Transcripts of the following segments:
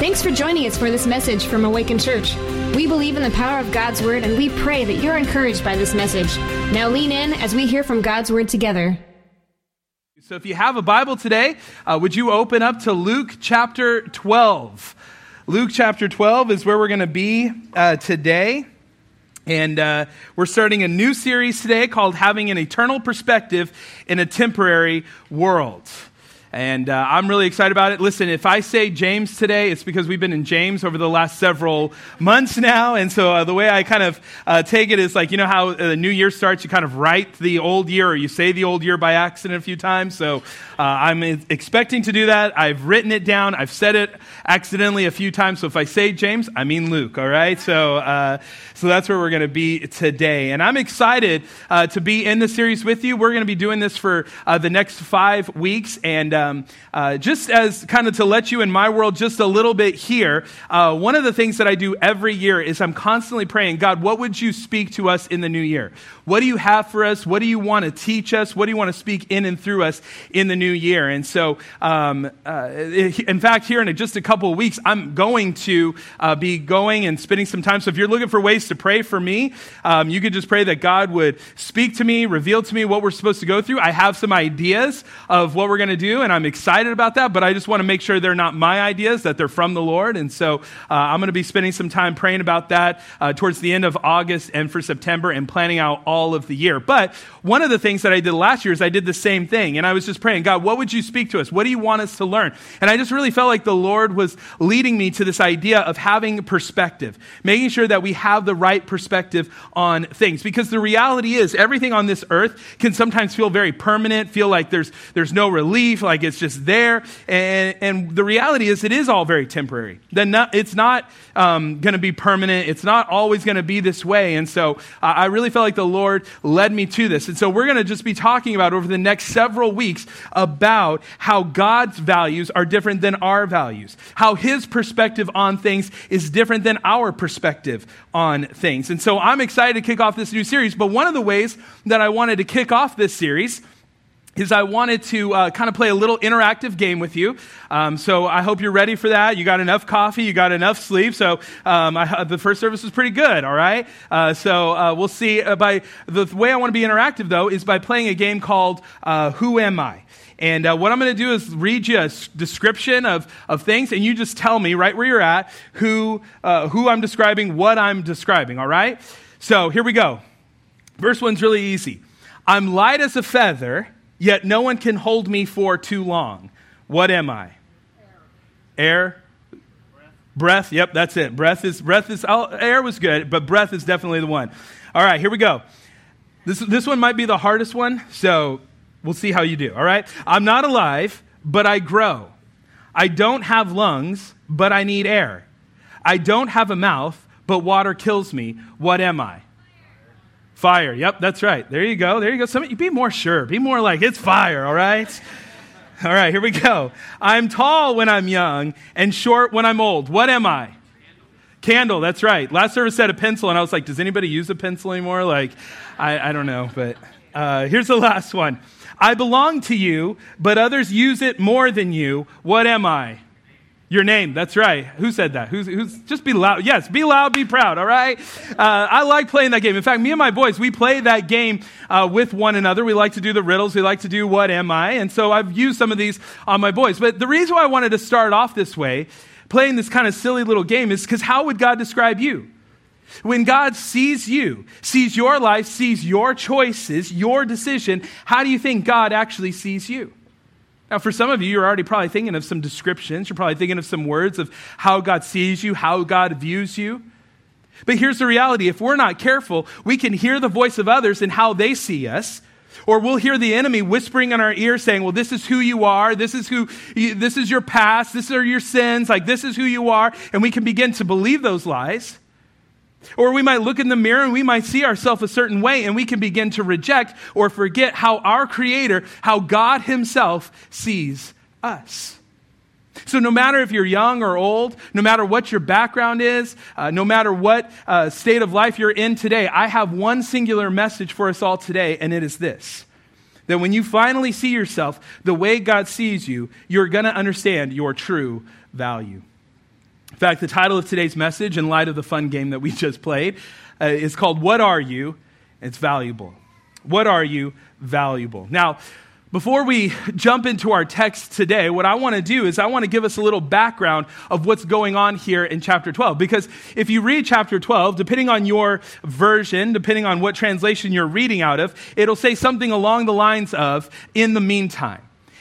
Thanks for joining us for this message from Awaken Church. We believe in the power of God's Word and we pray that you're encouraged by this message. Now lean in as we hear from God's Word together. So if you have a Bible today, uh, would you open up to Luke chapter 12? Luke chapter 12 is where we're going to be uh, today. And uh, we're starting a new series today called Having an Eternal Perspective in a Temporary World. And uh, I'm really excited about it. Listen, if I say James today, it's because we've been in James over the last several months now. And so uh, the way I kind of uh, take it is like, you know how the new year starts, you kind of write the old year or you say the old year by accident a few times. So uh, I'm expecting to do that. I've written it down. I've said it accidentally a few times. So if I say James, I mean Luke, all right? So, uh, so that's where we're going to be today. And I'm excited uh, to be in the series with you. We're going to be doing this for the next five weeks. And um, uh, just as kind of to let you in my world just a little bit here, uh, one of the things that I do every year is I'm constantly praying, God, what would you speak to us in the new year? What do you have for us? What do you want to teach us? What do you want to speak in and through us in the new year? And so, um, uh, in fact, here in just a couple of weeks, I'm going to uh, be going and spending some time. So if you're looking for ways to pray for me, um, you could just pray that God would speak to me, reveal to me what we're supposed to go through. I have some ideas of what we're going to do, and I'm excited about that, but I just want to make sure they're not my ideas, that they're from the Lord. And so uh, I'm going to be spending some time praying about that uh, towards the end of August and for September and planning out all all of the year. But one of the things that I did last year is I did the same thing. And I was just praying, God, what would you speak to us? What do you want us to learn? And I just really felt like the Lord was leading me to this idea of having perspective, making sure that we have the right perspective on things. Because the reality is, everything on this earth can sometimes feel very permanent, feel like there's, there's no relief, like it's just there. And, and the reality is, it is all very temporary. Then it's not um, going to be permanent. It's not always going to be this way. And so uh, I really felt like the Lord Lord led me to this. And so we're going to just be talking about over the next several weeks about how God's values are different than our values, how his perspective on things is different than our perspective on things. And so I'm excited to kick off this new series. But one of the ways that I wanted to kick off this series is I wanted to uh, kind of play a little interactive game with you. Um, so I hope you're ready for that. You got enough coffee, you got enough sleep. So um, I, the first service was pretty good, all right? Uh, so uh, we'll see. Uh, by the way I want to be interactive, though, is by playing a game called uh, Who Am I? And uh, what I'm going to do is read you a description of, of things, and you just tell me right where you're at who, who I'm describing, what I'm describing, all right? So here we go. First one's really easy. I'm light as a feather Yet no one can hold me for too long. What am I? Air. Breath. breath. Yep, that's it. Breath is breath is oh, air was good, but breath is definitely the one. All right, here we go. This this one might be the hardest one, so we'll see how you do. All right. I'm not alive, but I grow. I don't have lungs, but I need air. I don't have a mouth, but water kills me. What am I? Fire. Yep, that's right. There you go. There you go. Some you be more sure. Be more like it's fire, all right? All right, here we go. I'm tall when I'm young and short when I'm old. What am I? Candle, that's right. Last service said a pencil, and I was like, does anybody use a pencil anymore? Like, I, I don't know, but uh, here's the last one. I belong to you, but others use it more than you. What am I? Your name, that's right. Who said that? Who's, who's, just be loud. Yes, be loud, be proud, all right? Uh, I like playing that game. In fact, me and my boys, we play that game uh, with one another. We like to do the riddles. We like to do what am I? And so I've used some of these on my boys. But the reason why I wanted to start off this way, playing this kind of silly little game, is because how would God describe you? When God sees you, sees your life, sees your choices, your decision, how do you think God actually sees you? Now, for some of you, you're already probably thinking of some descriptions. You're probably thinking of some words of how God sees you, how God views you. But here's the reality if we're not careful, we can hear the voice of others and how they see us. Or we'll hear the enemy whispering in our ear saying, well, this is who you are. This is who, this is your past. This are your sins. Like, this is who you are. And we can begin to believe those lies. Or we might look in the mirror and we might see ourselves a certain way and we can begin to reject or forget how our Creator, how God Himself sees us. So, no matter if you're young or old, no matter what your background is, uh, no matter what uh, state of life you're in today, I have one singular message for us all today, and it is this that when you finally see yourself the way God sees you, you're going to understand your true value. In fact, the title of today's message, in light of the fun game that we just played, uh, is called What Are You? It's valuable. What are you valuable? Now, before we jump into our text today, what I want to do is I want to give us a little background of what's going on here in chapter 12. Because if you read chapter 12, depending on your version, depending on what translation you're reading out of, it'll say something along the lines of, in the meantime.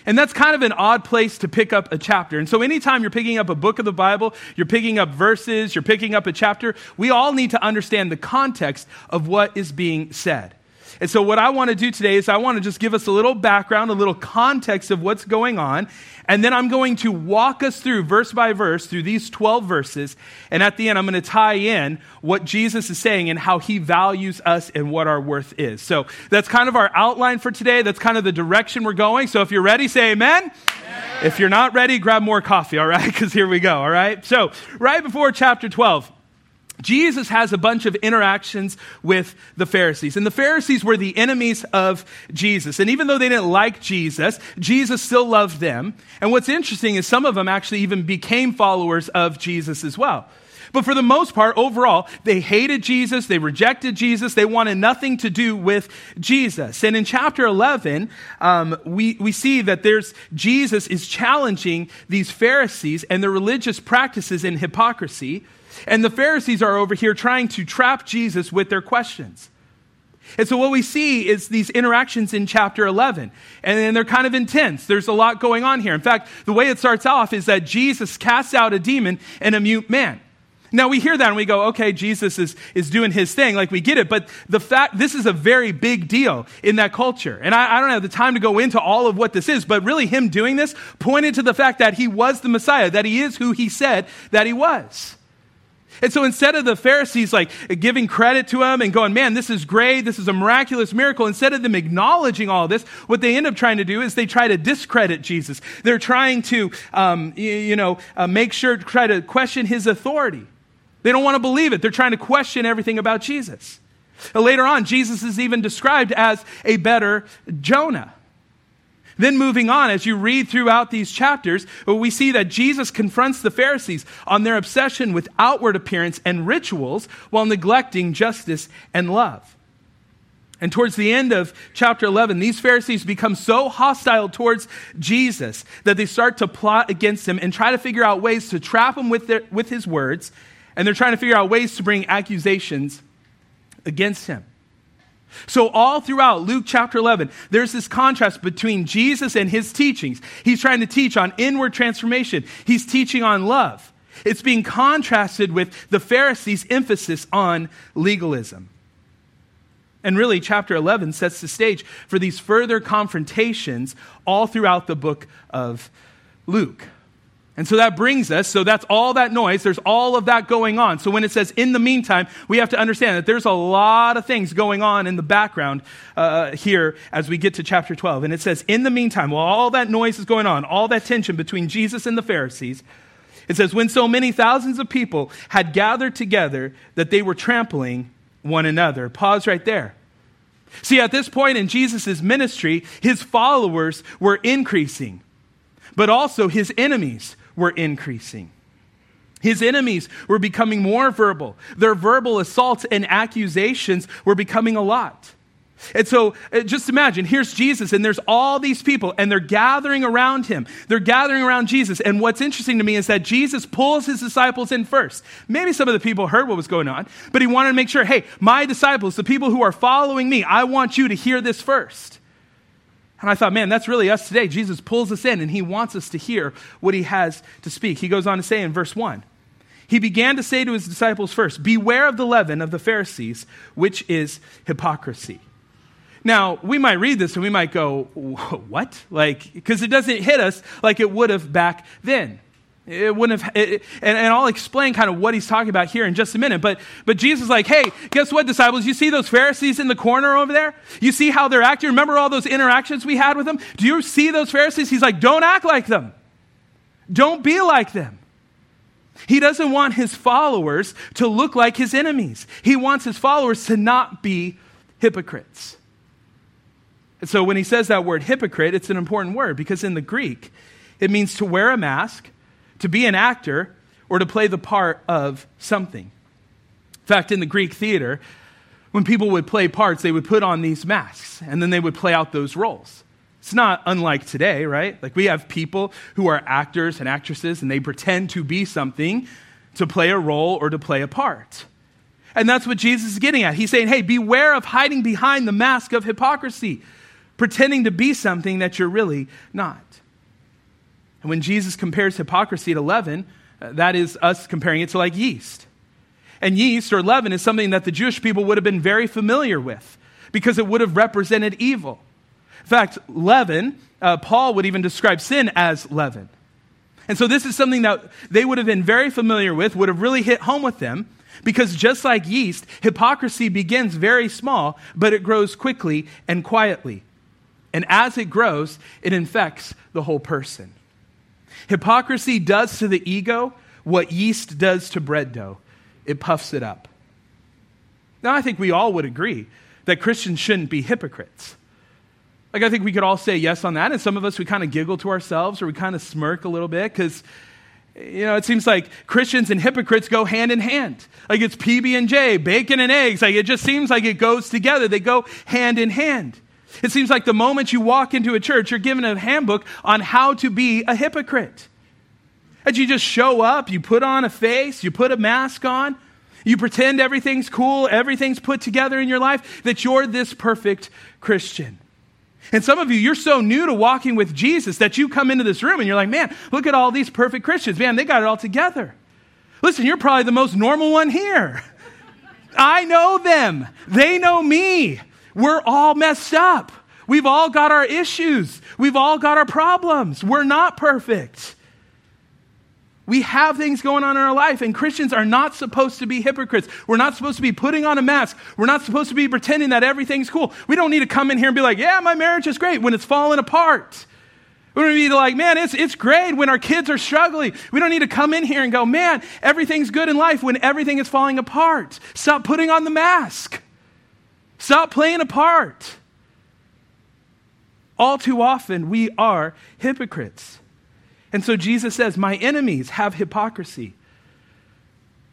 And that's kind of an odd place to pick up a chapter. And so, anytime you're picking up a book of the Bible, you're picking up verses, you're picking up a chapter, we all need to understand the context of what is being said. And so, what I want to do today is I want to just give us a little background, a little context of what's going on. And then I'm going to walk us through verse by verse through these 12 verses. And at the end, I'm going to tie in what Jesus is saying and how he values us and what our worth is. So that's kind of our outline for today. That's kind of the direction we're going. So if you're ready, say amen. If you're not ready, grab more coffee, all right? Because here we go, all right? So, right before chapter 12, Jesus has a bunch of interactions with the Pharisees. And the Pharisees were the enemies of Jesus. And even though they didn't like Jesus, Jesus still loved them. And what's interesting is some of them actually even became followers of Jesus as well. But for the most part, overall, they hated Jesus, they rejected Jesus, they wanted nothing to do with Jesus. And in chapter 11, um, we, we see that there's Jesus is challenging these Pharisees and their religious practices and hypocrisy. And the Pharisees are over here trying to trap Jesus with their questions. And so what we see is these interactions in chapter 11. And they're kind of intense. There's a lot going on here. In fact, the way it starts off is that Jesus casts out a demon and a mute man. Now we hear that and we go, okay, Jesus is, is doing his thing, like we get it. But the fact, this is a very big deal in that culture. And I, I, don't have the time to go into all of what this is, but really him doing this pointed to the fact that he was the Messiah, that he is who he said that he was. And so instead of the Pharisees like giving credit to him and going, man, this is great, this is a miraculous miracle, instead of them acknowledging all this, what they end up trying to do is they try to discredit Jesus. They're trying to, um, you, you, know, uh, make sure, try to question his authority. They don't want to believe it. They're trying to question everything about Jesus. Later on, Jesus is even described as a better Jonah. Then, moving on, as you read throughout these chapters, uh, we see that Jesus confronts the Pharisees on their obsession with outward appearance and rituals while neglecting justice and love. And towards the end of chapter 11, these Pharisees become so hostile towards Jesus that they start to plot against him and try to figure out ways to trap him with, their, with his words. And they're trying to figure out ways to bring accusations against him. So, all throughout Luke chapter 11, there's this contrast between Jesus and his teachings. He's trying to teach on inward transformation, he's teaching on love. It's being contrasted with the Pharisees' emphasis on legalism. And really, chapter 11 sets the stage for these further confrontations all throughout the book of Luke. And so that brings us, so that's all that noise. There's all of that going on. So when it says in the meantime, we have to understand that there's a lot of things going on in the background uh, here as we get to chapter 12. And it says, in the meantime, while all that noise is going on, all that tension between Jesus and the Pharisees, it says, when so many thousands of people had gathered together that they were trampling one another. Pause right there. See, at this point in Jesus' ministry, his followers were increasing, but also his enemies were increasing. His enemies were becoming more verbal. Their verbal assaults and accusations were becoming a lot. And so uh, just imagine here's Jesus, and there's all these people, and they're gathering around him. They're gathering around Jesus. And what's interesting to me is that Jesus pulls his disciples in first. Maybe some of the people heard what was going on, but he wanted to make sure hey, my disciples, the people who are following me, I want you to hear this first. And I thought, man, that's really us today. Jesus pulls us in and he wants us to hear what he has to speak. He goes on to say in verse 1 He began to say to his disciples first, Beware of the leaven of the Pharisees, which is hypocrisy. Now, we might read this and we might go, What? Like, because it doesn't hit us like it would have back then. It wouldn't have, it, and, and I'll explain kind of what he's talking about here in just a minute. But, but Jesus is like, hey, guess what, disciples? You see those Pharisees in the corner over there? You see how they're acting? Remember all those interactions we had with them? Do you see those Pharisees? He's like, don't act like them. Don't be like them. He doesn't want his followers to look like his enemies. He wants his followers to not be hypocrites. And so when he says that word hypocrite, it's an important word because in the Greek, it means to wear a mask to be an actor, or to play the part of something. In fact, in the Greek theater, when people would play parts, they would put on these masks and then they would play out those roles. It's not unlike today, right? Like we have people who are actors and actresses and they pretend to be something to play a role or to play a part. And that's what Jesus is getting at. He's saying, hey, beware of hiding behind the mask of hypocrisy, pretending to be something that you're really not. And when Jesus compares hypocrisy to leaven, uh, that is us comparing it to like yeast. And yeast or leaven is something that the Jewish people would have been very familiar with because it would have represented evil. In fact, leaven, uh, Paul would even describe sin as leaven. And so this is something that they would have been very familiar with, would have really hit home with them, because just like yeast, hypocrisy begins very small, but it grows quickly and quietly. And as it grows, it infects the whole person. Hypocrisy does to the ego what yeast does to bread dough it puffs it up. Now, I think we all would agree that Christians shouldn't be hypocrites. Like, I think we could all say yes on that. And some of us, we kind of giggle to ourselves or we kind of smirk a little bit because, you know, it seems like Christians and hypocrites go hand in hand. Like it's PB and J, bacon and eggs. Like it just seems like it goes together. They go hand in hand. It seems like the moment you walk into a church, you're given a handbook on how to be a hypocrite. And you just show up, you put on a face, you put a mask on, you pretend everything's cool, everything's put together in your life, that you're this perfect Christian. And some of you, you're so new to walking with Jesus that you come into this room and you're like, man, look at all these perfect Christians. Man, they got it all together. Listen, you're probably the most normal one here. I know them, they know me. We're all messed up. We've all got our issues, we've all got our problems. We're not perfect. We have things going on in our life, and Christians are not supposed to be hypocrites. We're not supposed to be putting on a mask. We're not supposed to be pretending that everything's cool. We don't need to come in here and be like, yeah, my marriage is great when it's falling apart. We don't need to be like, man, it's, it's great when our kids are struggling. We don't need to come in here and go, man, everything's good in life when everything is falling apart. Stop putting on the mask. Stop playing a part. All too often, we are hypocrites. And so Jesus says, My enemies have hypocrisy,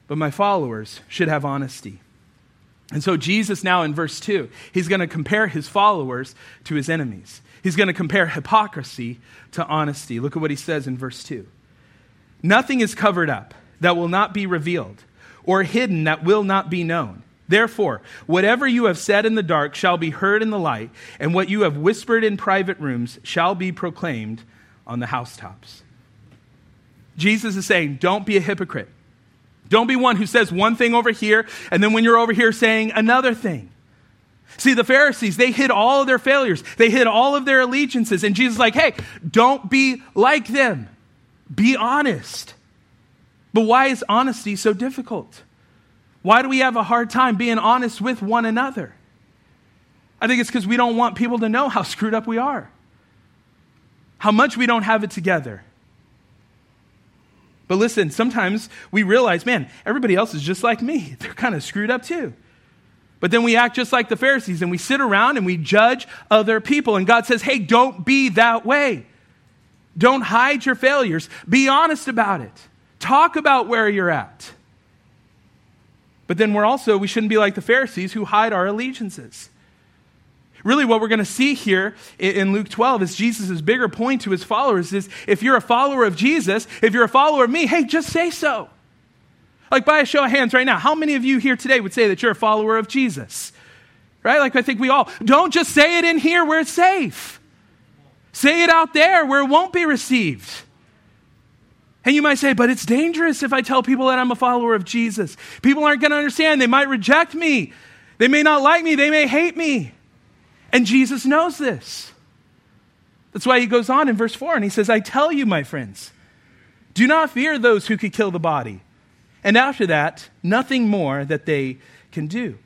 but my followers should have honesty. And so, Jesus now in verse 2, he's going to compare his followers to his enemies. He's going to compare hypocrisy to honesty. Look at what he says in verse 2 Nothing is covered up that will not be revealed, or hidden that will not be known. Therefore, whatever you have said in the dark shall be heard in the light, and what you have whispered in private rooms shall be proclaimed on the housetops. Jesus is saying, don't be a hypocrite. Don't be one who says one thing over here, and then when you're over here saying another thing. See, the Pharisees, they hid all of their failures, they hid all of their allegiances. And Jesus is like, hey, don't be like them. Be honest. But why is honesty so difficult? Why do we have a hard time being honest with one another? I think it's because we don't want people to know how screwed up we are, how much we don't have it together. But listen, sometimes we realize, man, everybody else is just like me. They're kind of screwed up too. But then we act just like the Pharisees and we sit around and we judge other people. And God says, hey, don't be that way. Don't hide your failures. Be honest about it. Talk about where you're at. But then we're also, we shouldn't be like the Pharisees who hide our allegiances. Really, what we're going to see here in Luke 12 is Jesus' bigger point to his followers is if you're a follower of Jesus, if you're a follower of me, hey, just say so. Like by a show of hands right now, how many of you here today would say that you're a follower of Jesus? Right? Like I think we all. Don't just say it in here where it's safe. Say it out there where it won't be received. And you might say, but it's dangerous if I tell people that I'm a follower of Jesus. People aren't going to understand. They might reject me. They may not like me. They may hate me. And Jesus knows this. That's why he goes on in verse 4 and he says, I tell you, my friends, do not fear those who could kill the body. And after that, nothing more that they can do.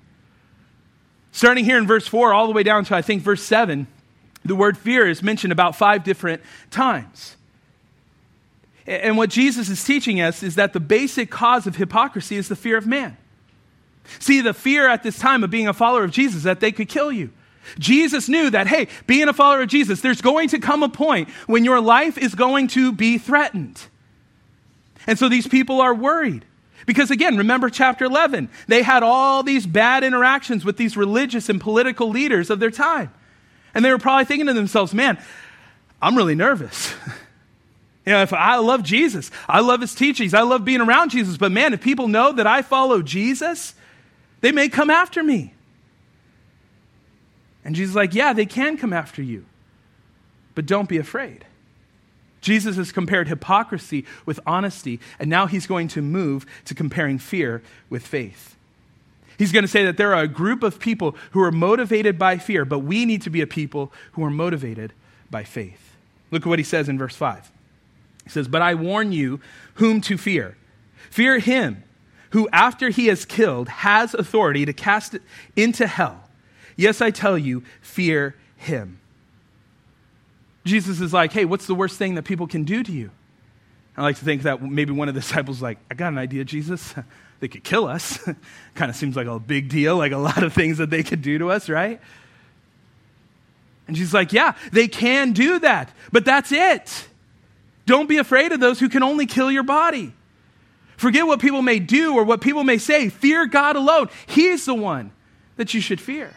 Starting here in verse 4, all the way down to, I think, verse 7, the word fear is mentioned about five different times. And what Jesus is teaching us is that the basic cause of hypocrisy is the fear of man. See, the fear at this time of being a follower of Jesus that they could kill you. Jesus knew that, hey, being a follower of Jesus, there's going to come a point when your life is going to be threatened. And so these people are worried. Because again, remember chapter 11. They had all these bad interactions with these religious and political leaders of their time. And they were probably thinking to themselves, man, I'm really nervous. you know, if I love Jesus, I love his teachings, I love being around Jesus, but man, if people know that I follow Jesus, they may come after me. And Jesus is like, yeah, they can come after you, but don't be afraid. Jesus has compared hypocrisy with honesty, and now he's going to move to comparing fear with faith. He's going to say that there are a group of people who are motivated by fear, but we need to be a people who are motivated by faith. Look at what he says in verse 5. He says, But I warn you whom to fear. Fear him who, after he has killed, has authority to cast it into hell. Yes, I tell you, fear him. Jesus is like, hey, what's the worst thing that people can do to you? I like to think that maybe one of the disciples is like, I got an idea, Jesus. they could kill us. kind of seems like a big deal, like a lot of things that they could do to us, right? And she's like, yeah, they can do that, but that's it. Don't be afraid of those who can only kill your body. Forget what people may do or what people may say. Fear God alone. He's the one that you should fear.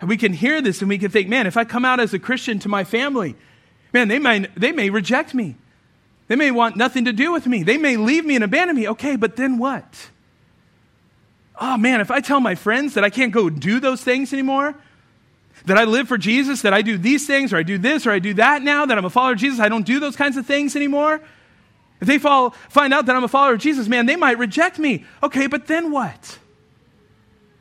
And we can hear this and we can think, man, if I come out as a Christian to my family, man, they may, they may reject me. They may want nothing to do with me. They may leave me and abandon me. Okay, but then what? Oh man, if I tell my friends that I can't go do those things anymore, that I live for Jesus, that I do these things, or I do this, or I do that now, that I'm a follower of Jesus, I don't do those kinds of things anymore. If they fall, find out that I'm a follower of Jesus, man, they might reject me. Okay, but then what?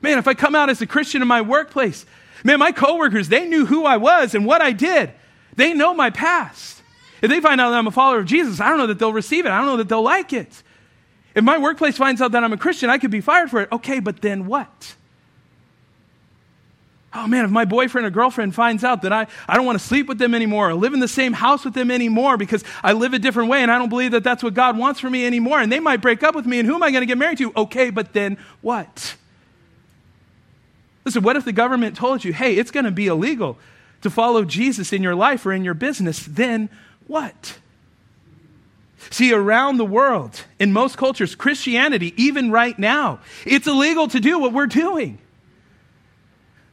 Man, if I come out as a Christian in my workplace Man, my coworkers, they knew who I was and what I did. They know my past. If they find out that I'm a follower of Jesus, I don't know that they'll receive it. I don't know that they'll like it. If my workplace finds out that I'm a Christian, I could be fired for it. Okay, but then what? Oh man, if my boyfriend or girlfriend finds out that I, I don't want to sleep with them anymore or live in the same house with them anymore because I live a different way and I don't believe that that's what God wants for me anymore, and they might break up with me, and who am I going to get married to? Okay, but then what? Listen, what if the government told you, hey, it's going to be illegal to follow Jesus in your life or in your business? Then what? See, around the world, in most cultures, Christianity, even right now, it's illegal to do what we're doing.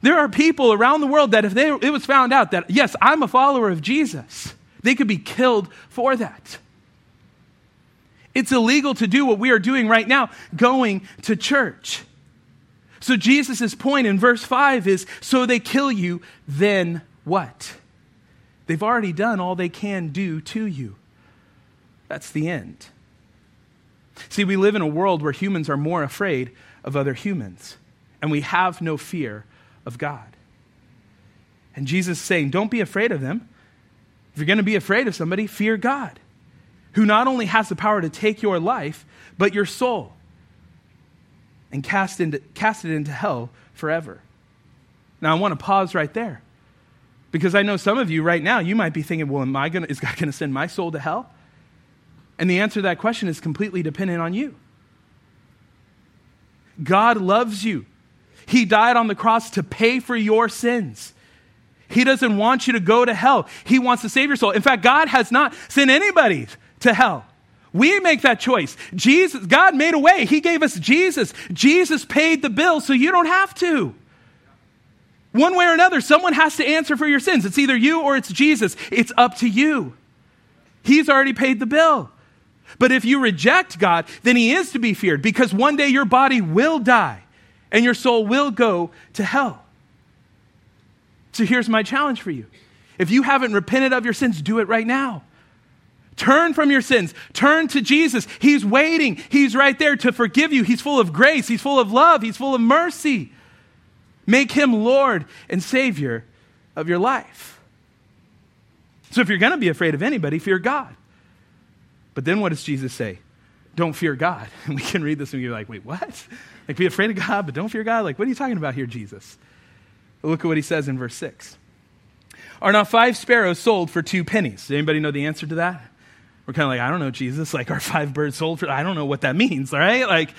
There are people around the world that if they, it was found out that, yes, I'm a follower of Jesus, they could be killed for that. It's illegal to do what we are doing right now, going to church. So Jesus' point in verse 5 is so they kill you, then what? They've already done all they can do to you. That's the end. See, we live in a world where humans are more afraid of other humans, and we have no fear of God. And Jesus is saying, don't be afraid of them. If you're going to be afraid of somebody, fear God, who not only has the power to take your life, but your soul and cast, into, cast it into hell forever. Now, I want to pause right there because I know some of you right now, you might be thinking, well, am I gonna, is God going to send my soul to hell? And the answer to that question is completely dependent on you. God loves you. He died on the cross to pay for your sins. He doesn't want you to go to hell. He wants to save your soul. In fact, God has not sent anybody to hell. We make that choice. Jesus, God made a way. He gave us Jesus. Jesus paid the bill so you don't have to. One way or another, someone has to answer for your sins. It's either you or it's Jesus. It's up to you. He's already paid the bill. But if you reject God, then He is to be feared because one day your body will die and your soul will go to hell. So here's my challenge for you. If you haven't repented of your sins, do it right now. Turn from your sins. Turn to Jesus. He's waiting. He's right there to forgive you. He's full of grace. He's full of love. He's full of mercy. Make him Lord and Savior of your life. So if you're going to be afraid of anybody, fear God. But then what does Jesus say? Don't fear God. And we can read this and you're like, wait, what? Like, be afraid of God, but don't fear God? Like, what are you talking about here, Jesus? look at what he says in verse 6. Are not five sparrows sold for two pennies? Does anybody know the answer to that? We're kind of like, I don't know, Jesus. Like, our five birds sold for, I don't know what that means, all right? Like,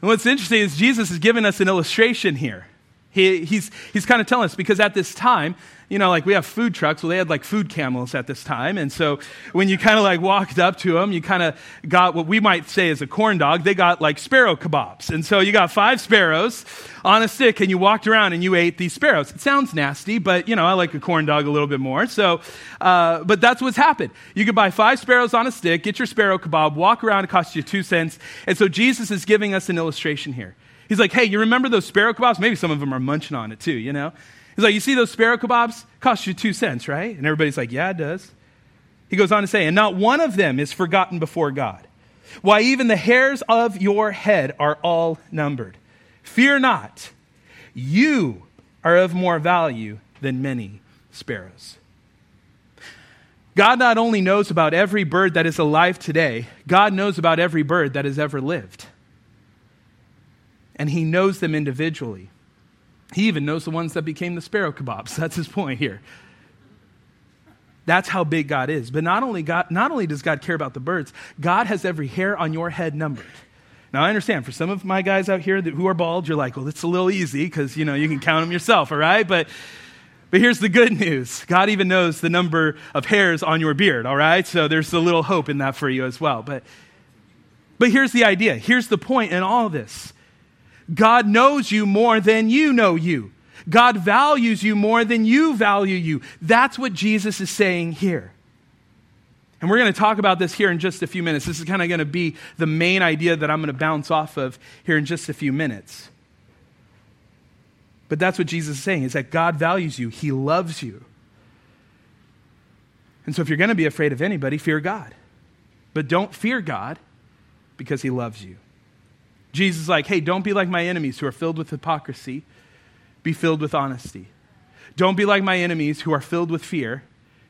what's interesting is Jesus is giving us an illustration here. He, he's he's kind of telling us because at this time, you know, like we have food trucks. Well, they had like food camels at this time. And so when you kind of like walked up to them, you kind of got what we might say is a corn dog. They got like sparrow kebabs. And so you got five sparrows on a stick and you walked around and you ate these sparrows. It sounds nasty, but you know, I like a corn dog a little bit more. So, uh, but that's what's happened. You could buy five sparrows on a stick, get your sparrow kebab, walk around, it costs you two cents. And so Jesus is giving us an illustration here. He's like, hey, you remember those sparrow kebabs? Maybe some of them are munching on it too, you know? He's like, You see those sparrow kebabs? Cost you two cents, right? And everybody's like, Yeah, it does. He goes on to say, And not one of them is forgotten before God. Why, even the hairs of your head are all numbered. Fear not, you are of more value than many sparrows. God not only knows about every bird that is alive today, God knows about every bird that has ever lived. And He knows them individually. He even knows the ones that became the sparrow kebabs. That's his point here. That's how big God is. But not only, God, not only does God care about the birds, God has every hair on your head numbered. Now, I understand for some of my guys out here that, who are bald, you're like, well, it's a little easy because, you know, you can count them yourself, all right? But, but here's the good news God even knows the number of hairs on your beard, all right? So there's a little hope in that for you as well. But, but here's the idea. Here's the point in all this God knows you more than you know you. God values you more than you value you. That's what Jesus is saying here. And we're going to talk about this here in just a few minutes. This is kind of going to be the main idea that I'm going to bounce off of here in just a few minutes. But that's what Jesus is saying is that God values you, He loves you. And so if you're going to be afraid of anybody, fear God. But don't fear God because He loves you. Jesus is like, hey, don't be like my enemies who are filled with hypocrisy. Be filled with honesty. Don't be like my enemies who are filled with fear.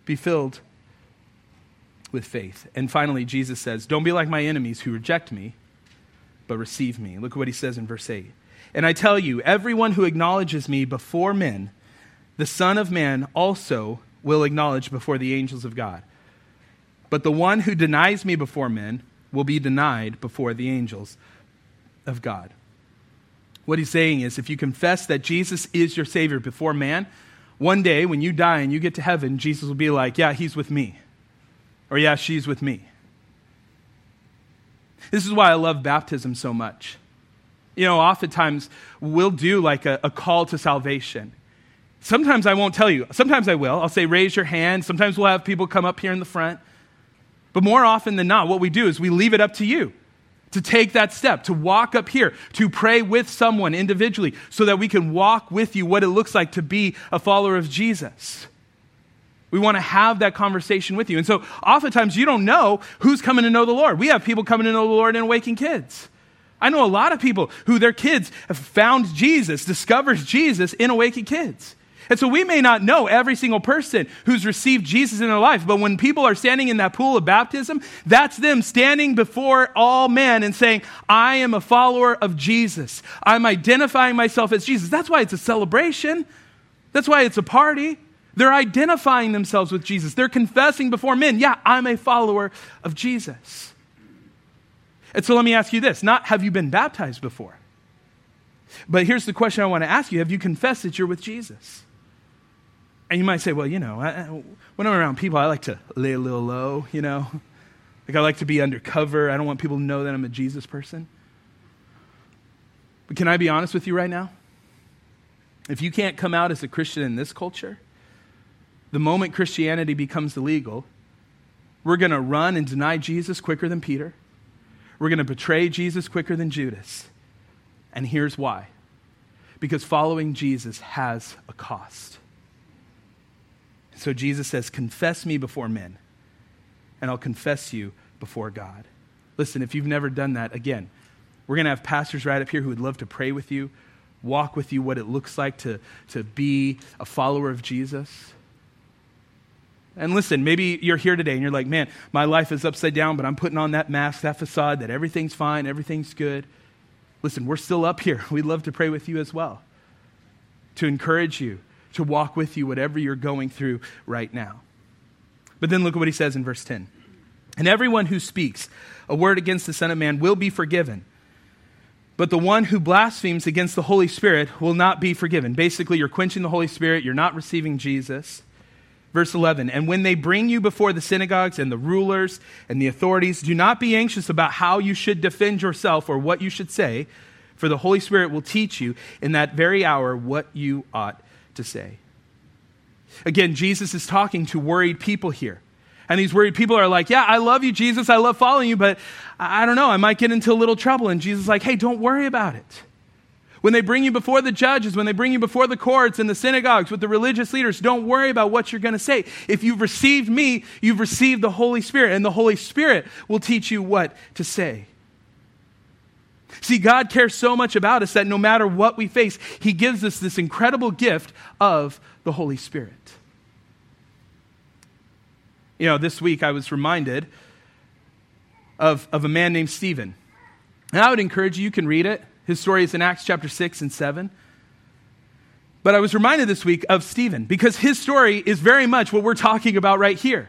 Be filled with faith. And finally, Jesus says, Don't be like my enemies who reject me, but receive me. Look at what he says in verse 8. And I tell you, everyone who acknowledges me before men, the Son of Man also will acknowledge before the angels of God. But the one who denies me before men will be denied before the angels of God. What he's saying is if you confess that Jesus is your Savior before man, one day when you die and you get to heaven, Jesus will be like, Yeah, he's with me. Or, Yeah, she's with me. This is why I love baptism so much. You know, oftentimes we'll do like a, a call to salvation. Sometimes I won't tell you. Sometimes I will. I'll say, raise your hand. Sometimes we'll have people come up here in the front. But more often than not, what we do is we leave it up to you to take that step, to walk up here, to pray with someone individually so that we can walk with you what it looks like to be a follower of Jesus. We want to have that conversation with you. And so oftentimes you don't know who's coming to know the Lord. We have people coming to know the Lord in Awaken Kids. I know a lot of people who their kids have found Jesus, discovers Jesus in Awaken Kids. And so we may not know every single person who's received Jesus in their life, but when people are standing in that pool of baptism, that's them standing before all men and saying, I am a follower of Jesus. I'm identifying myself as Jesus. That's why it's a celebration. That's why it's a party. They're identifying themselves with Jesus. They're confessing before men, yeah, I'm a follower of Jesus. And so let me ask you this not have you been baptized before? But here's the question I want to ask you Have you confessed that you're with Jesus? And you might say, well, you know, I, when I'm around people, I like to lay a little low, you know? Like, I like to be undercover. I don't want people to know that I'm a Jesus person. But can I be honest with you right now? If you can't come out as a Christian in this culture, the moment Christianity becomes illegal, we're going to run and deny Jesus quicker than Peter. We're going to betray Jesus quicker than Judas. And here's why because following Jesus has a cost. So Jesus says, Confess me before men, and I'll confess you before God. Listen, if you've never done that, again, we're going to have pastors right up here who would love to pray with you, walk with you what it looks like to, to be a follower of Jesus. And listen, maybe you're here today and you're like, man, my life is upside down, but I'm putting on that mask, that facade that everything's fine, everything's good. Listen, we're still up here. We'd love to pray with you as well, to encourage you, to walk with you, whatever you're going through right now. But then look at what he says in verse 10. And everyone who speaks a word against the Son of Man will be forgiven. But the one who blasphemes against the Holy Spirit will not be forgiven. Basically, you're quenching the Holy Spirit, you're not receiving Jesus. Verse 11, and when they bring you before the synagogues and the rulers and the authorities, do not be anxious about how you should defend yourself or what you should say, for the Holy Spirit will teach you in that very hour what you ought to say. Again, Jesus is talking to worried people here. And these worried people are like, Yeah, I love you, Jesus. I love following you, but I don't know. I might get into a little trouble. And Jesus is like, Hey, don't worry about it. When they bring you before the judges, when they bring you before the courts and the synagogues with the religious leaders, don't worry about what you're going to say. If you've received me, you've received the Holy Spirit, and the Holy Spirit will teach you what to say. See, God cares so much about us that no matter what we face, He gives us this incredible gift of the Holy Spirit. You know, this week I was reminded of, of a man named Stephen. And I would encourage you, you can read it. His story is in Acts chapter 6 and 7. But I was reminded this week of Stephen because his story is very much what we're talking about right here.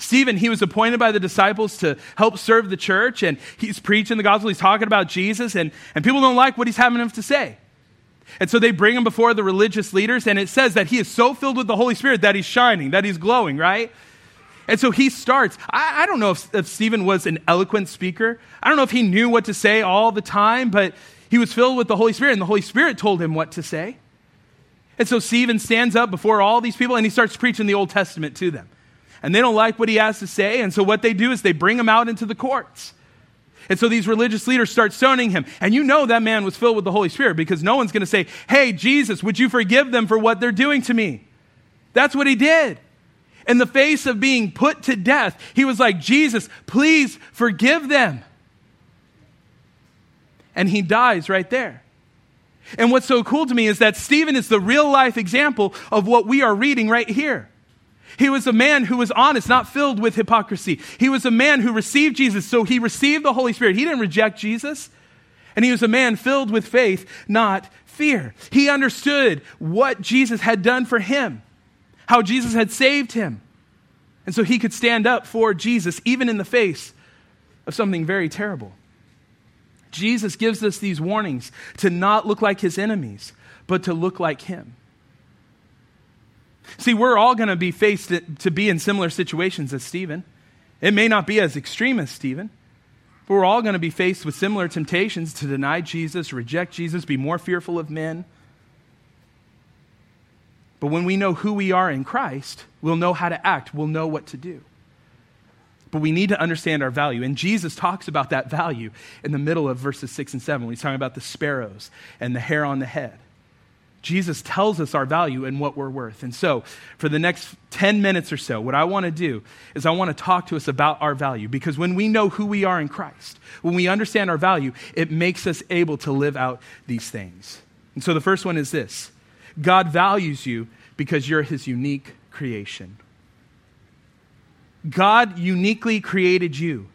Stephen, he was appointed by the disciples to help serve the church, and he's preaching the gospel. He's talking about Jesus, and, and people don't like what he's having to say. And so they bring him before the religious leaders, and it says that he is so filled with the Holy Spirit that he's shining, that he's glowing, right? And so he starts. I, I don't know if, if Stephen was an eloquent speaker. I don't know if he knew what to say all the time, but he was filled with the Holy Spirit, and the Holy Spirit told him what to say. And so Stephen stands up before all these people and he starts preaching the Old Testament to them. And they don't like what he has to say, and so what they do is they bring him out into the courts. And so these religious leaders start stoning him. And you know that man was filled with the Holy Spirit because no one's going to say, Hey, Jesus, would you forgive them for what they're doing to me? That's what he did in the face of being put to death, he was like, Jesus, please forgive them. And he dies right there. And what's so cool to me is that Stephen is the real life example of what we are reading right here. He was a man who was honest, not filled with hypocrisy. He was a man who received Jesus, so he received the Holy Spirit. He didn't reject Jesus. And he was a man filled with faith, not fear. He understood what Jesus had done for him how Jesus had saved him. And so he could stand up for Jesus, even in the face of something very terrible. Jesus gives us these warnings to not look like his enemies, but to look like him. See, we're all going to be faced to be in similar situations as Stephen. It may not be as extreme as Stephen, but we're all going to be faced with similar temptations to deny Jesus, reject Jesus, be more fearful of men. But when we know who we are in Christ, we'll know how to act, we'll know what to do. But we need to understand our value. And Jesus talks about that value in the middle of verses 6 and 7 when he's talking about the sparrows and the hair on the head. Jesus tells us our value and what we're worth. And so, for the next 10 minutes or so, what I want to do is I want to talk to us about our value because when we know who we are in Christ, when we understand our value, it makes us able to live out these things. And so, the first one is this God values you because you're his unique creation. God uniquely created you.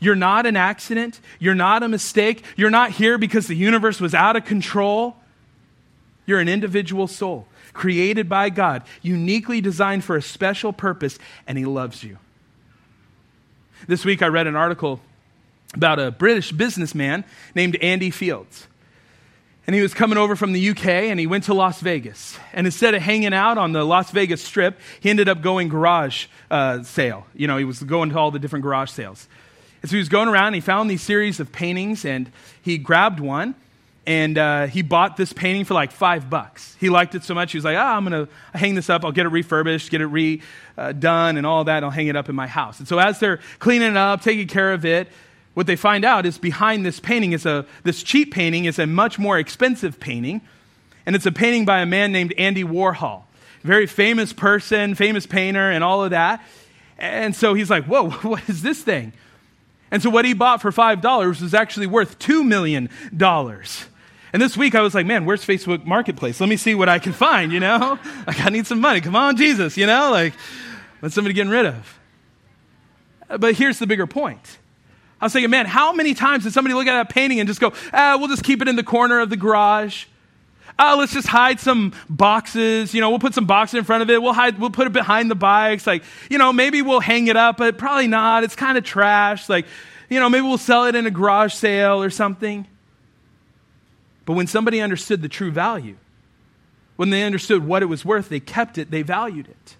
You're not an accident. You're not a mistake. You're not here because the universe was out of control. You're an individual soul created by God, uniquely designed for a special purpose, and He loves you. This week I read an article about a British businessman named Andy Fields. And he was coming over from the UK and he went to Las Vegas. And instead of hanging out on the Las Vegas strip, he ended up going garage uh, sale. You know, he was going to all the different garage sales. And so he was going around and he found these series of paintings and he grabbed one and uh, he bought this painting for like five bucks. He liked it so much, he was like, ah, I'm going to hang this up. I'll get it refurbished, get it redone, uh, and all that. I'll hang it up in my house. And so as they're cleaning it up, taking care of it, what they find out is behind this painting is a this cheap painting is a much more expensive painting and it's a painting by a man named andy warhol very famous person famous painter and all of that and so he's like whoa what is this thing and so what he bought for five dollars was actually worth two million dollars and this week I was like, man, where's Facebook Marketplace? Let me see what I can find, you know? Like, I need some money. Come on, Jesus, you know? Like, what's somebody getting rid of. But here's the bigger point I was thinking, man, how many times did somebody look at that painting and just go, ah, we'll just keep it in the corner of the garage? Ah, let's just hide some boxes. You know, we'll put some boxes in front of it. We'll hide, we'll put it behind the bikes. Like, you know, maybe we'll hang it up, but probably not. It's kind of trash. Like, you know, maybe we'll sell it in a garage sale or something. But when somebody understood the true value, when they understood what it was worth, they kept it, they valued it.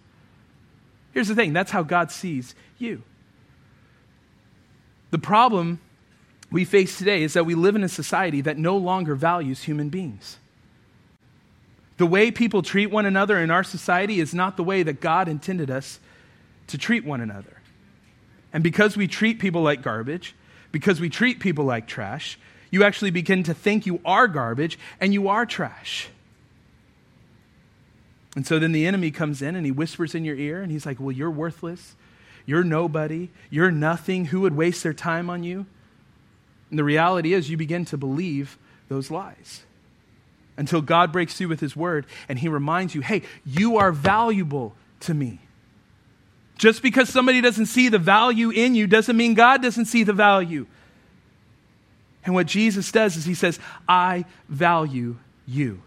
Here's the thing that's how God sees you. The problem we face today is that we live in a society that no longer values human beings. The way people treat one another in our society is not the way that God intended us to treat one another. And because we treat people like garbage, because we treat people like trash, you actually begin to think you are garbage and you are trash. And so then the enemy comes in and he whispers in your ear and he's like, Well, you're worthless. You're nobody. You're nothing. Who would waste their time on you? And the reality is, you begin to believe those lies until God breaks through with his word and he reminds you, Hey, you are valuable to me. Just because somebody doesn't see the value in you doesn't mean God doesn't see the value. And what Jesus does is he says, I value you.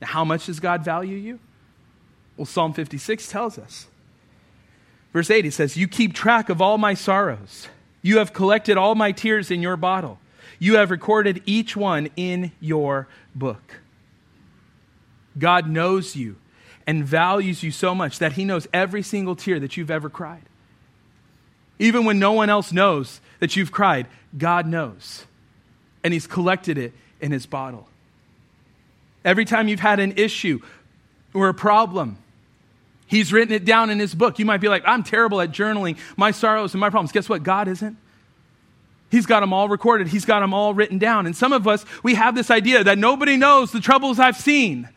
Now, how much does God value you? Well, Psalm 56 tells us. Verse 8, he says, You keep track of all my sorrows. You have collected all my tears in your bottle. You have recorded each one in your book. God knows you and values you so much that he knows every single tear that you've ever cried. Even when no one else knows that you've cried, God knows. And he's collected it in his bottle. Every time you've had an issue or a problem, he's written it down in his book. You might be like, I'm terrible at journaling my sorrows and my problems. Guess what? God isn't. He's got them all recorded, He's got them all written down. And some of us, we have this idea that nobody knows the troubles I've seen.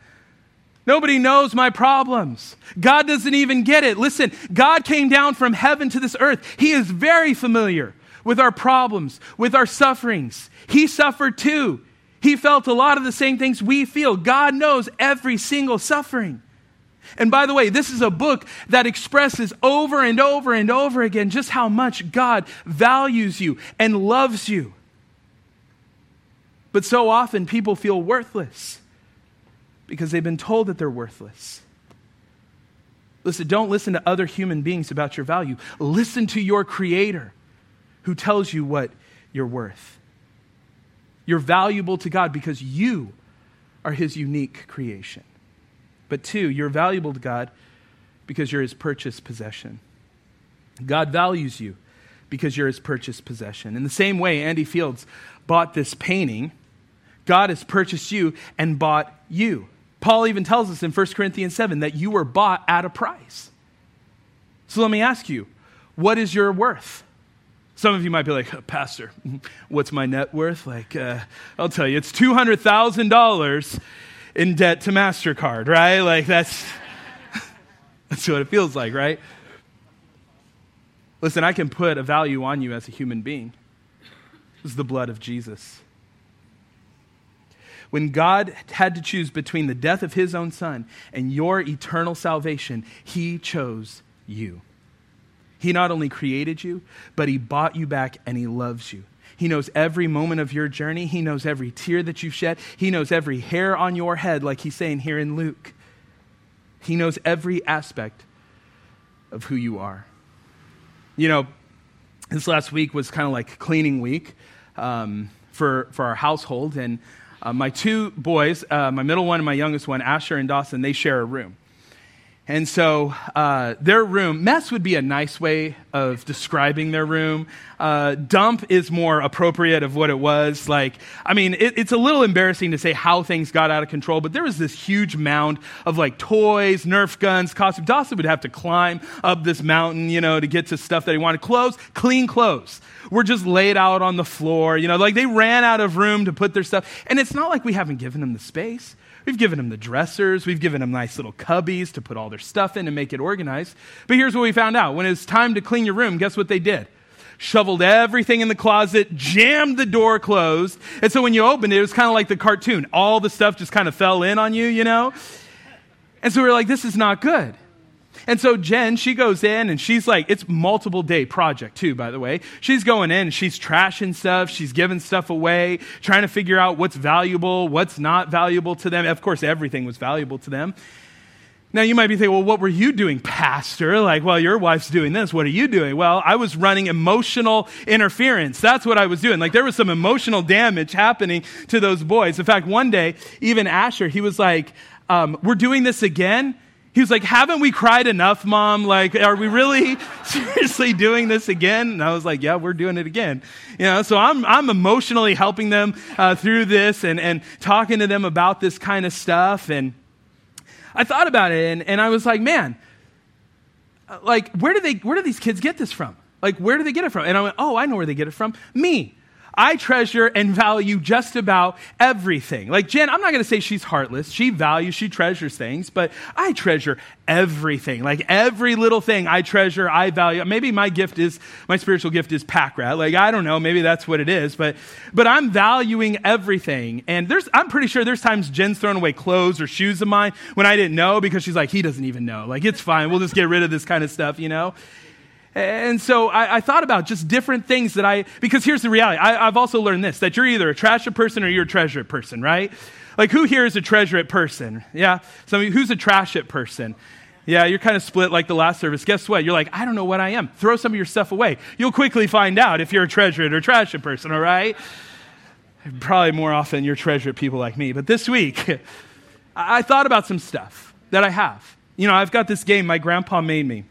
Nobody knows my problems. God doesn't even get it. Listen, God came down from heaven to this earth. He is very familiar with our problems, with our sufferings. He suffered too. He felt a lot of the same things we feel. God knows every single suffering. And by the way, this is a book that expresses over and over and over again just how much God values you and loves you. But so often people feel worthless because they've been told that they're worthless. Listen, don't listen to other human beings about your value. Listen to your Creator who tells you what you're worth. You're valuable to God because you are His unique creation. But two, you're valuable to God because you're his purchased possession. God values you because you're his purchased possession. In the same way, Andy Fields bought this painting, God has purchased you and bought you. Paul even tells us in 1 Corinthians 7 that you were bought at a price. So let me ask you, what is your worth? Some of you might be like, Pastor, what's my net worth? Like, uh, I'll tell you, it's $200,000 in debt to MasterCard, right? Like that's that's what it feels like, right? Listen, I can put a value on you as a human being. Is the blood of Jesus. When God had to choose between the death of his own son and your eternal salvation, he chose you. He not only created you, but he bought you back and he loves you. He knows every moment of your journey. He knows every tear that you've shed. He knows every hair on your head, like he's saying here in Luke. He knows every aspect of who you are. You know, this last week was kind of like cleaning week um, for, for our household. And uh, my two boys, uh, my middle one and my youngest one, Asher and Dawson, they share a room. And so uh, their room, mess would be a nice way of describing their room. Uh, dump is more appropriate of what it was. Like, I mean, it, it's a little embarrassing to say how things got out of control, but there was this huge mound of like toys, Nerf guns, costumes. Dawson would have to climb up this mountain, you know, to get to stuff that he wanted. Clothes, clean clothes, were just laid out on the floor. You know, like they ran out of room to put their stuff. And it's not like we haven't given them the space. We've given them the dressers. We've given them nice little cubbies to put all their stuff in and make it organized. But here's what we found out. When it's time to clean your room, guess what they did? Shoveled everything in the closet, jammed the door closed. And so when you opened it, it was kind of like the cartoon. All the stuff just kind of fell in on you, you know? And so we were like, this is not good. And so Jen, she goes in and she's like, it's multiple day project too, by the way. She's going in, she's trashing stuff, she's giving stuff away, trying to figure out what's valuable, what's not valuable to them. Of course, everything was valuable to them. Now, you might be thinking, well, what were you doing, Pastor? Like, well, your wife's doing this. What are you doing? Well, I was running emotional interference. That's what I was doing. Like, there was some emotional damage happening to those boys. In fact, one day, even Asher, he was like, um, we're doing this again. He was like, haven't we cried enough, mom? Like, are we really seriously doing this again? And I was like, yeah, we're doing it again. You know, so I'm, I'm emotionally helping them uh, through this and, and talking to them about this kind of stuff. And, I thought about it and, and I was like, man, like, where do, they, where do these kids get this from? Like, where do they get it from? And I went, oh, I know where they get it from. Me. I treasure and value just about everything. Like Jen, I'm not going to say she's heartless. She values, she treasures things, but I treasure everything. Like every little thing I treasure, I value. Maybe my gift is, my spiritual gift is pack rat. Like, I don't know, maybe that's what it is, but, but I'm valuing everything. And there's, I'm pretty sure there's times Jen's thrown away clothes or shoes of mine when I didn't know because she's like, he doesn't even know. Like, it's fine. We'll just get rid of this kind of stuff, you know? And so I, I, thought about just different things that I, because here's the reality. I, have also learned this that you're either a trash person or you're a treasure person, right? Like, who here is a treasure person? Yeah? So, who's a trash person? Yeah, you're kind of split like the last service. Guess what? You're like, I don't know what I am. Throw some of your stuff away. You'll quickly find out if you're a treasure or trash person, all right? Probably more often you're treasure people like me. But this week, I thought about some stuff that I have. You know, I've got this game my grandpa made me.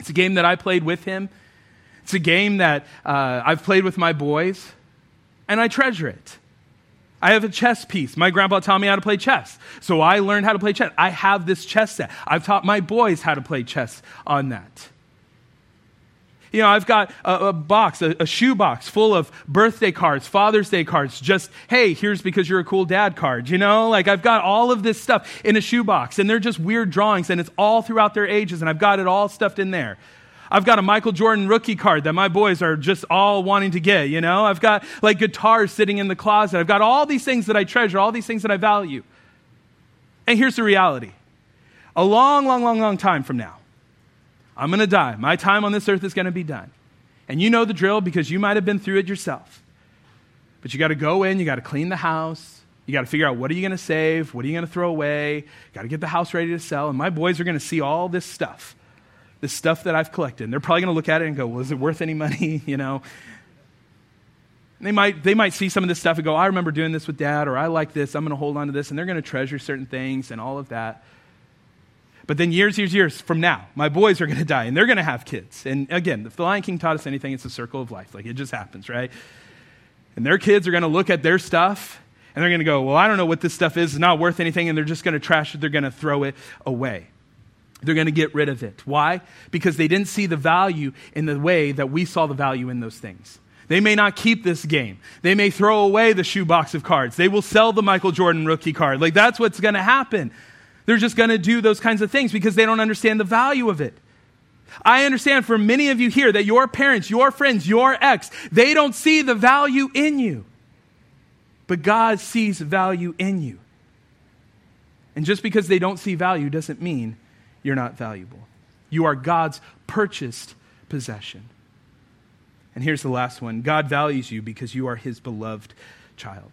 It's a game that I played with him. It's a game that uh, I've played with my boys, and I treasure it. I have a chess piece. My grandpa taught me how to play chess. So I learned how to play chess. I have this chess set. I've taught my boys how to play chess on that. You know, I've got a, a box, a, a shoe box full of birthday cards, Father's Day cards, just, hey, here's because you're a cool dad card, you know? Like, I've got all of this stuff in a shoe box, and they're just weird drawings, and it's all throughout their ages, and I've got it all stuffed in there. I've got a Michael Jordan rookie card that my boys are just all wanting to get, you know? I've got like guitars sitting in the closet. I've got all these things that I treasure, all these things that I value. And here's the reality a long, long, long, long time from now, I'm going to die. My time on this earth is going to be done. And you know the drill because you might have been through it yourself. But you got to go in, you got to clean the house, you got to figure out what are you going to save, what are you going to throw away, got to get the house ready to sell. And my boys are going to see all this stuff, this stuff that I've collected. And they're probably going to look at it and go, well, is it worth any money? you know? they might, they might see some of this stuff and go, I remember doing this with dad, or I like this, I'm going to hold on to this. And they're going to treasure certain things and all of that. But then years, years, years from now, my boys are going to die and they're going to have kids. And again, if the Lion King taught us anything, it's a circle of life. Like it just happens, right? And their kids are going to look at their stuff and they're going to go, Well, I don't know what this stuff is. It's not worth anything. And they're just going to trash it. They're going to throw it away. They're going to get rid of it. Why? Because they didn't see the value in the way that we saw the value in those things. They may not keep this game. They may throw away the shoebox of cards. They will sell the Michael Jordan rookie card. Like that's what's going to happen. They're just going to do those kinds of things because they don't understand the value of it. I understand for many of you here that your parents, your friends, your ex, they don't see the value in you. But God sees value in you. And just because they don't see value doesn't mean you're not valuable. You are God's purchased possession. And here's the last one God values you because you are his beloved child.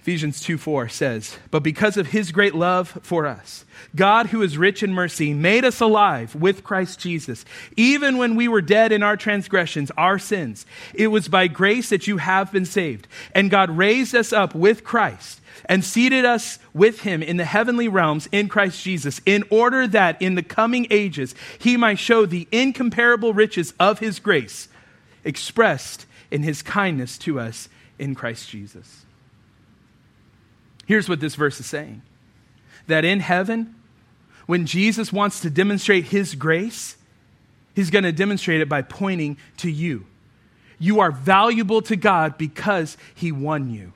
Ephesians 2 4 says, But because of his great love for us, God, who is rich in mercy, made us alive with Christ Jesus, even when we were dead in our transgressions, our sins. It was by grace that you have been saved. And God raised us up with Christ and seated us with him in the heavenly realms in Christ Jesus, in order that in the coming ages he might show the incomparable riches of his grace expressed in his kindness to us in Christ Jesus. Here's what this verse is saying that in heaven, when Jesus wants to demonstrate his grace, he's going to demonstrate it by pointing to you. You are valuable to God because he won you.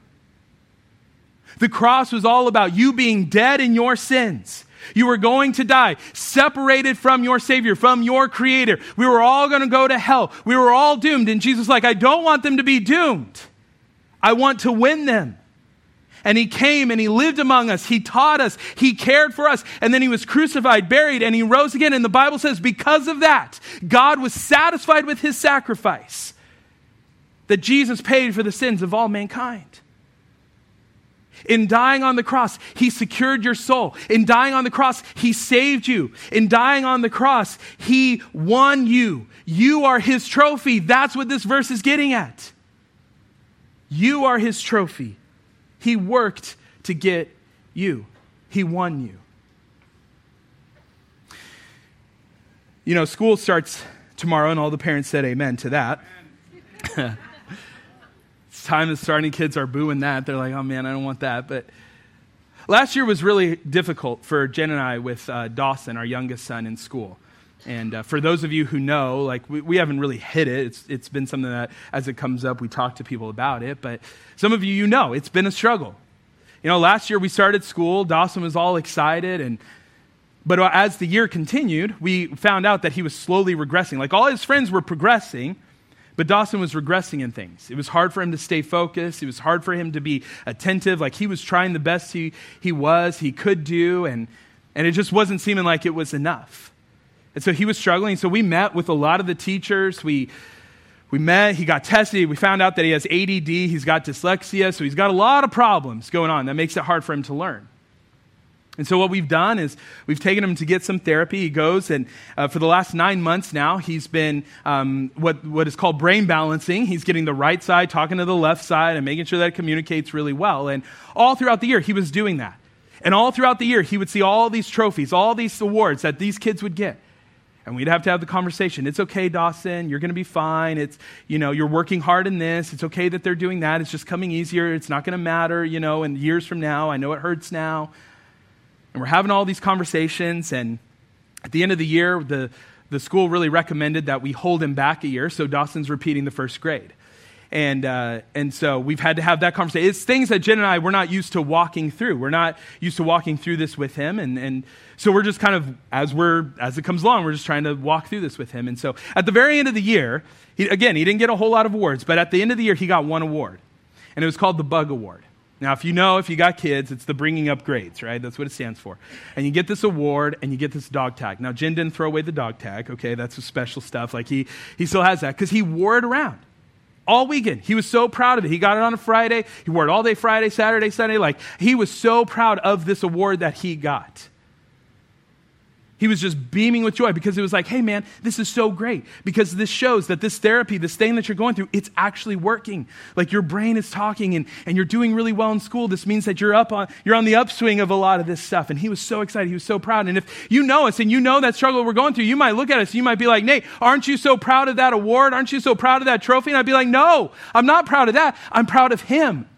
The cross was all about you being dead in your sins. You were going to die, separated from your Savior, from your Creator. We were all going to go to hell. We were all doomed. And Jesus like, I don't want them to be doomed. I want to win them. And he came and he lived among us. He taught us. He cared for us. And then he was crucified, buried, and he rose again. And the Bible says, because of that, God was satisfied with his sacrifice that Jesus paid for the sins of all mankind. In dying on the cross, he secured your soul. In dying on the cross, he saved you. In dying on the cross, he won you. You are his trophy. That's what this verse is getting at. You are his trophy. He worked to get you, he won you. You know, school starts tomorrow, and all the parents said amen to that. it's time to starting kids are booing that. They're like, oh man, I don't want that. But last year was really difficult for Jen and I with uh, Dawson, our youngest son, in school. And uh, for those of you who know, like we, we haven't really hit it. It's, it's been something that, as it comes up, we talk to people about it. But some of you, you know, it's been a struggle. You know, last year we started school. Dawson was all excited, and but as the year continued, we found out that he was slowly regressing. Like all his friends were progressing, but Dawson was regressing in things. It was hard for him to stay focused. It was hard for him to be attentive. Like he was trying the best he, he was, he could do, and, and it just wasn't seeming like it was enough. And so he was struggling. So we met with a lot of the teachers. We, we met, he got tested. We found out that he has ADD, he's got dyslexia, so he's got a lot of problems going on that makes it hard for him to learn. And so, what we've done is we've taken him to get some therapy. He goes, and uh, for the last nine months now, he's been um, what, what is called brain balancing. He's getting the right side, talking to the left side, and making sure that it communicates really well. And all throughout the year, he was doing that. And all throughout the year, he would see all these trophies, all these awards that these kids would get. And we'd have to have the conversation. It's okay, Dawson. You're going to be fine. It's, you know, you're working hard in this. It's okay that they're doing that. It's just coming easier. It's not going to matter, you know, in years from now. I know it hurts now. And we're having all these conversations. And at the end of the year, the, the school really recommended that we hold him back a year. So Dawson's repeating the first grade. And, uh, and so we've had to have that conversation. It's things that Jen and I, we're not used to walking through. We're not used to walking through this with him. And, and so we're just kind of, as, we're, as it comes along, we're just trying to walk through this with him. And so at the very end of the year, he, again, he didn't get a whole lot of awards, but at the end of the year, he got one award. And it was called the Bug Award. Now, if you know, if you got kids, it's the bringing up grades, right? That's what it stands for. And you get this award and you get this dog tag. Now, Jen didn't throw away the dog tag, okay? That's special stuff. Like, he, he still has that because he wore it around all weekend. He was so proud of it. He got it on a Friday. He wore it all day Friday, Saturday, Sunday. Like, he was so proud of this award that he got. He was just beaming with joy because it was like, hey man, this is so great. Because this shows that this therapy, this thing that you're going through, it's actually working. Like your brain is talking and, and you're doing really well in school. This means that you're up on you're on the upswing of a lot of this stuff. And he was so excited. He was so proud. And if you know us and you know that struggle we're going through, you might look at us you might be like, Nate, aren't you so proud of that award? Aren't you so proud of that trophy? And I'd be like, no, I'm not proud of that. I'm proud of him.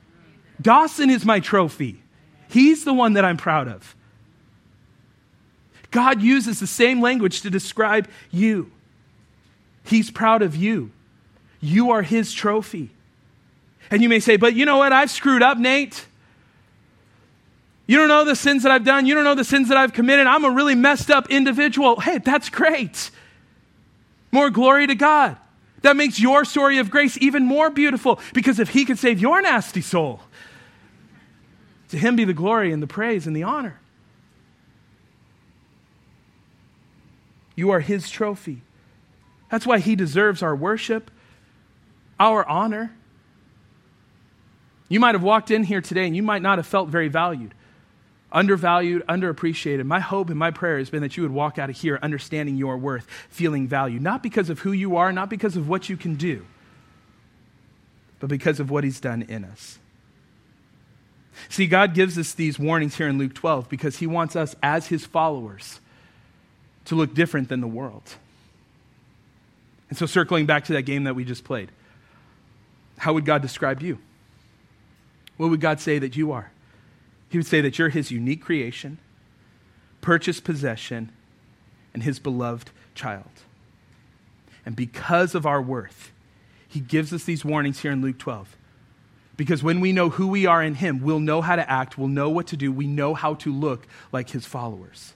Dawson is my trophy. He's the one that I'm proud of. God uses the same language to describe you. He's proud of you. You are his trophy. And you may say, but you know what? I've screwed up, Nate. You don't know the sins that I've done. You don't know the sins that I've committed. I'm a really messed up individual. Hey, that's great. More glory to God. That makes your story of grace even more beautiful because if He could save your nasty soul, to Him be the glory and the praise and the honor. You are his trophy. That's why he deserves our worship, our honor. You might have walked in here today and you might not have felt very valued, undervalued, underappreciated. My hope and my prayer has been that you would walk out of here understanding your worth, feeling valued, not because of who you are, not because of what you can do, but because of what he's done in us. See, God gives us these warnings here in Luke 12 because he wants us as his followers to look different than the world. And so, circling back to that game that we just played, how would God describe you? What would God say that you are? He would say that you're his unique creation, purchased possession, and his beloved child. And because of our worth, he gives us these warnings here in Luke 12. Because when we know who we are in him, we'll know how to act, we'll know what to do, we know how to look like his followers.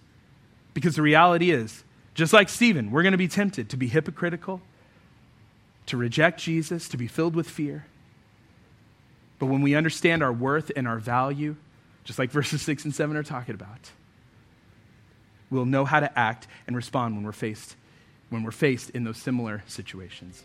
Because the reality is, just like Stephen, we're going to be tempted to be hypocritical, to reject Jesus, to be filled with fear. But when we understand our worth and our value, just like verses 6 and 7 are talking about, we'll know how to act and respond when we're faced when we're faced in those similar situations.